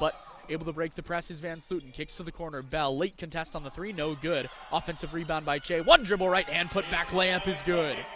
but able to break the press is VanSlooten. Kicks to the corner. Bell, late contest on the three, no good. Offensive rebound by Kyei. One dribble right hand, put back layup is good.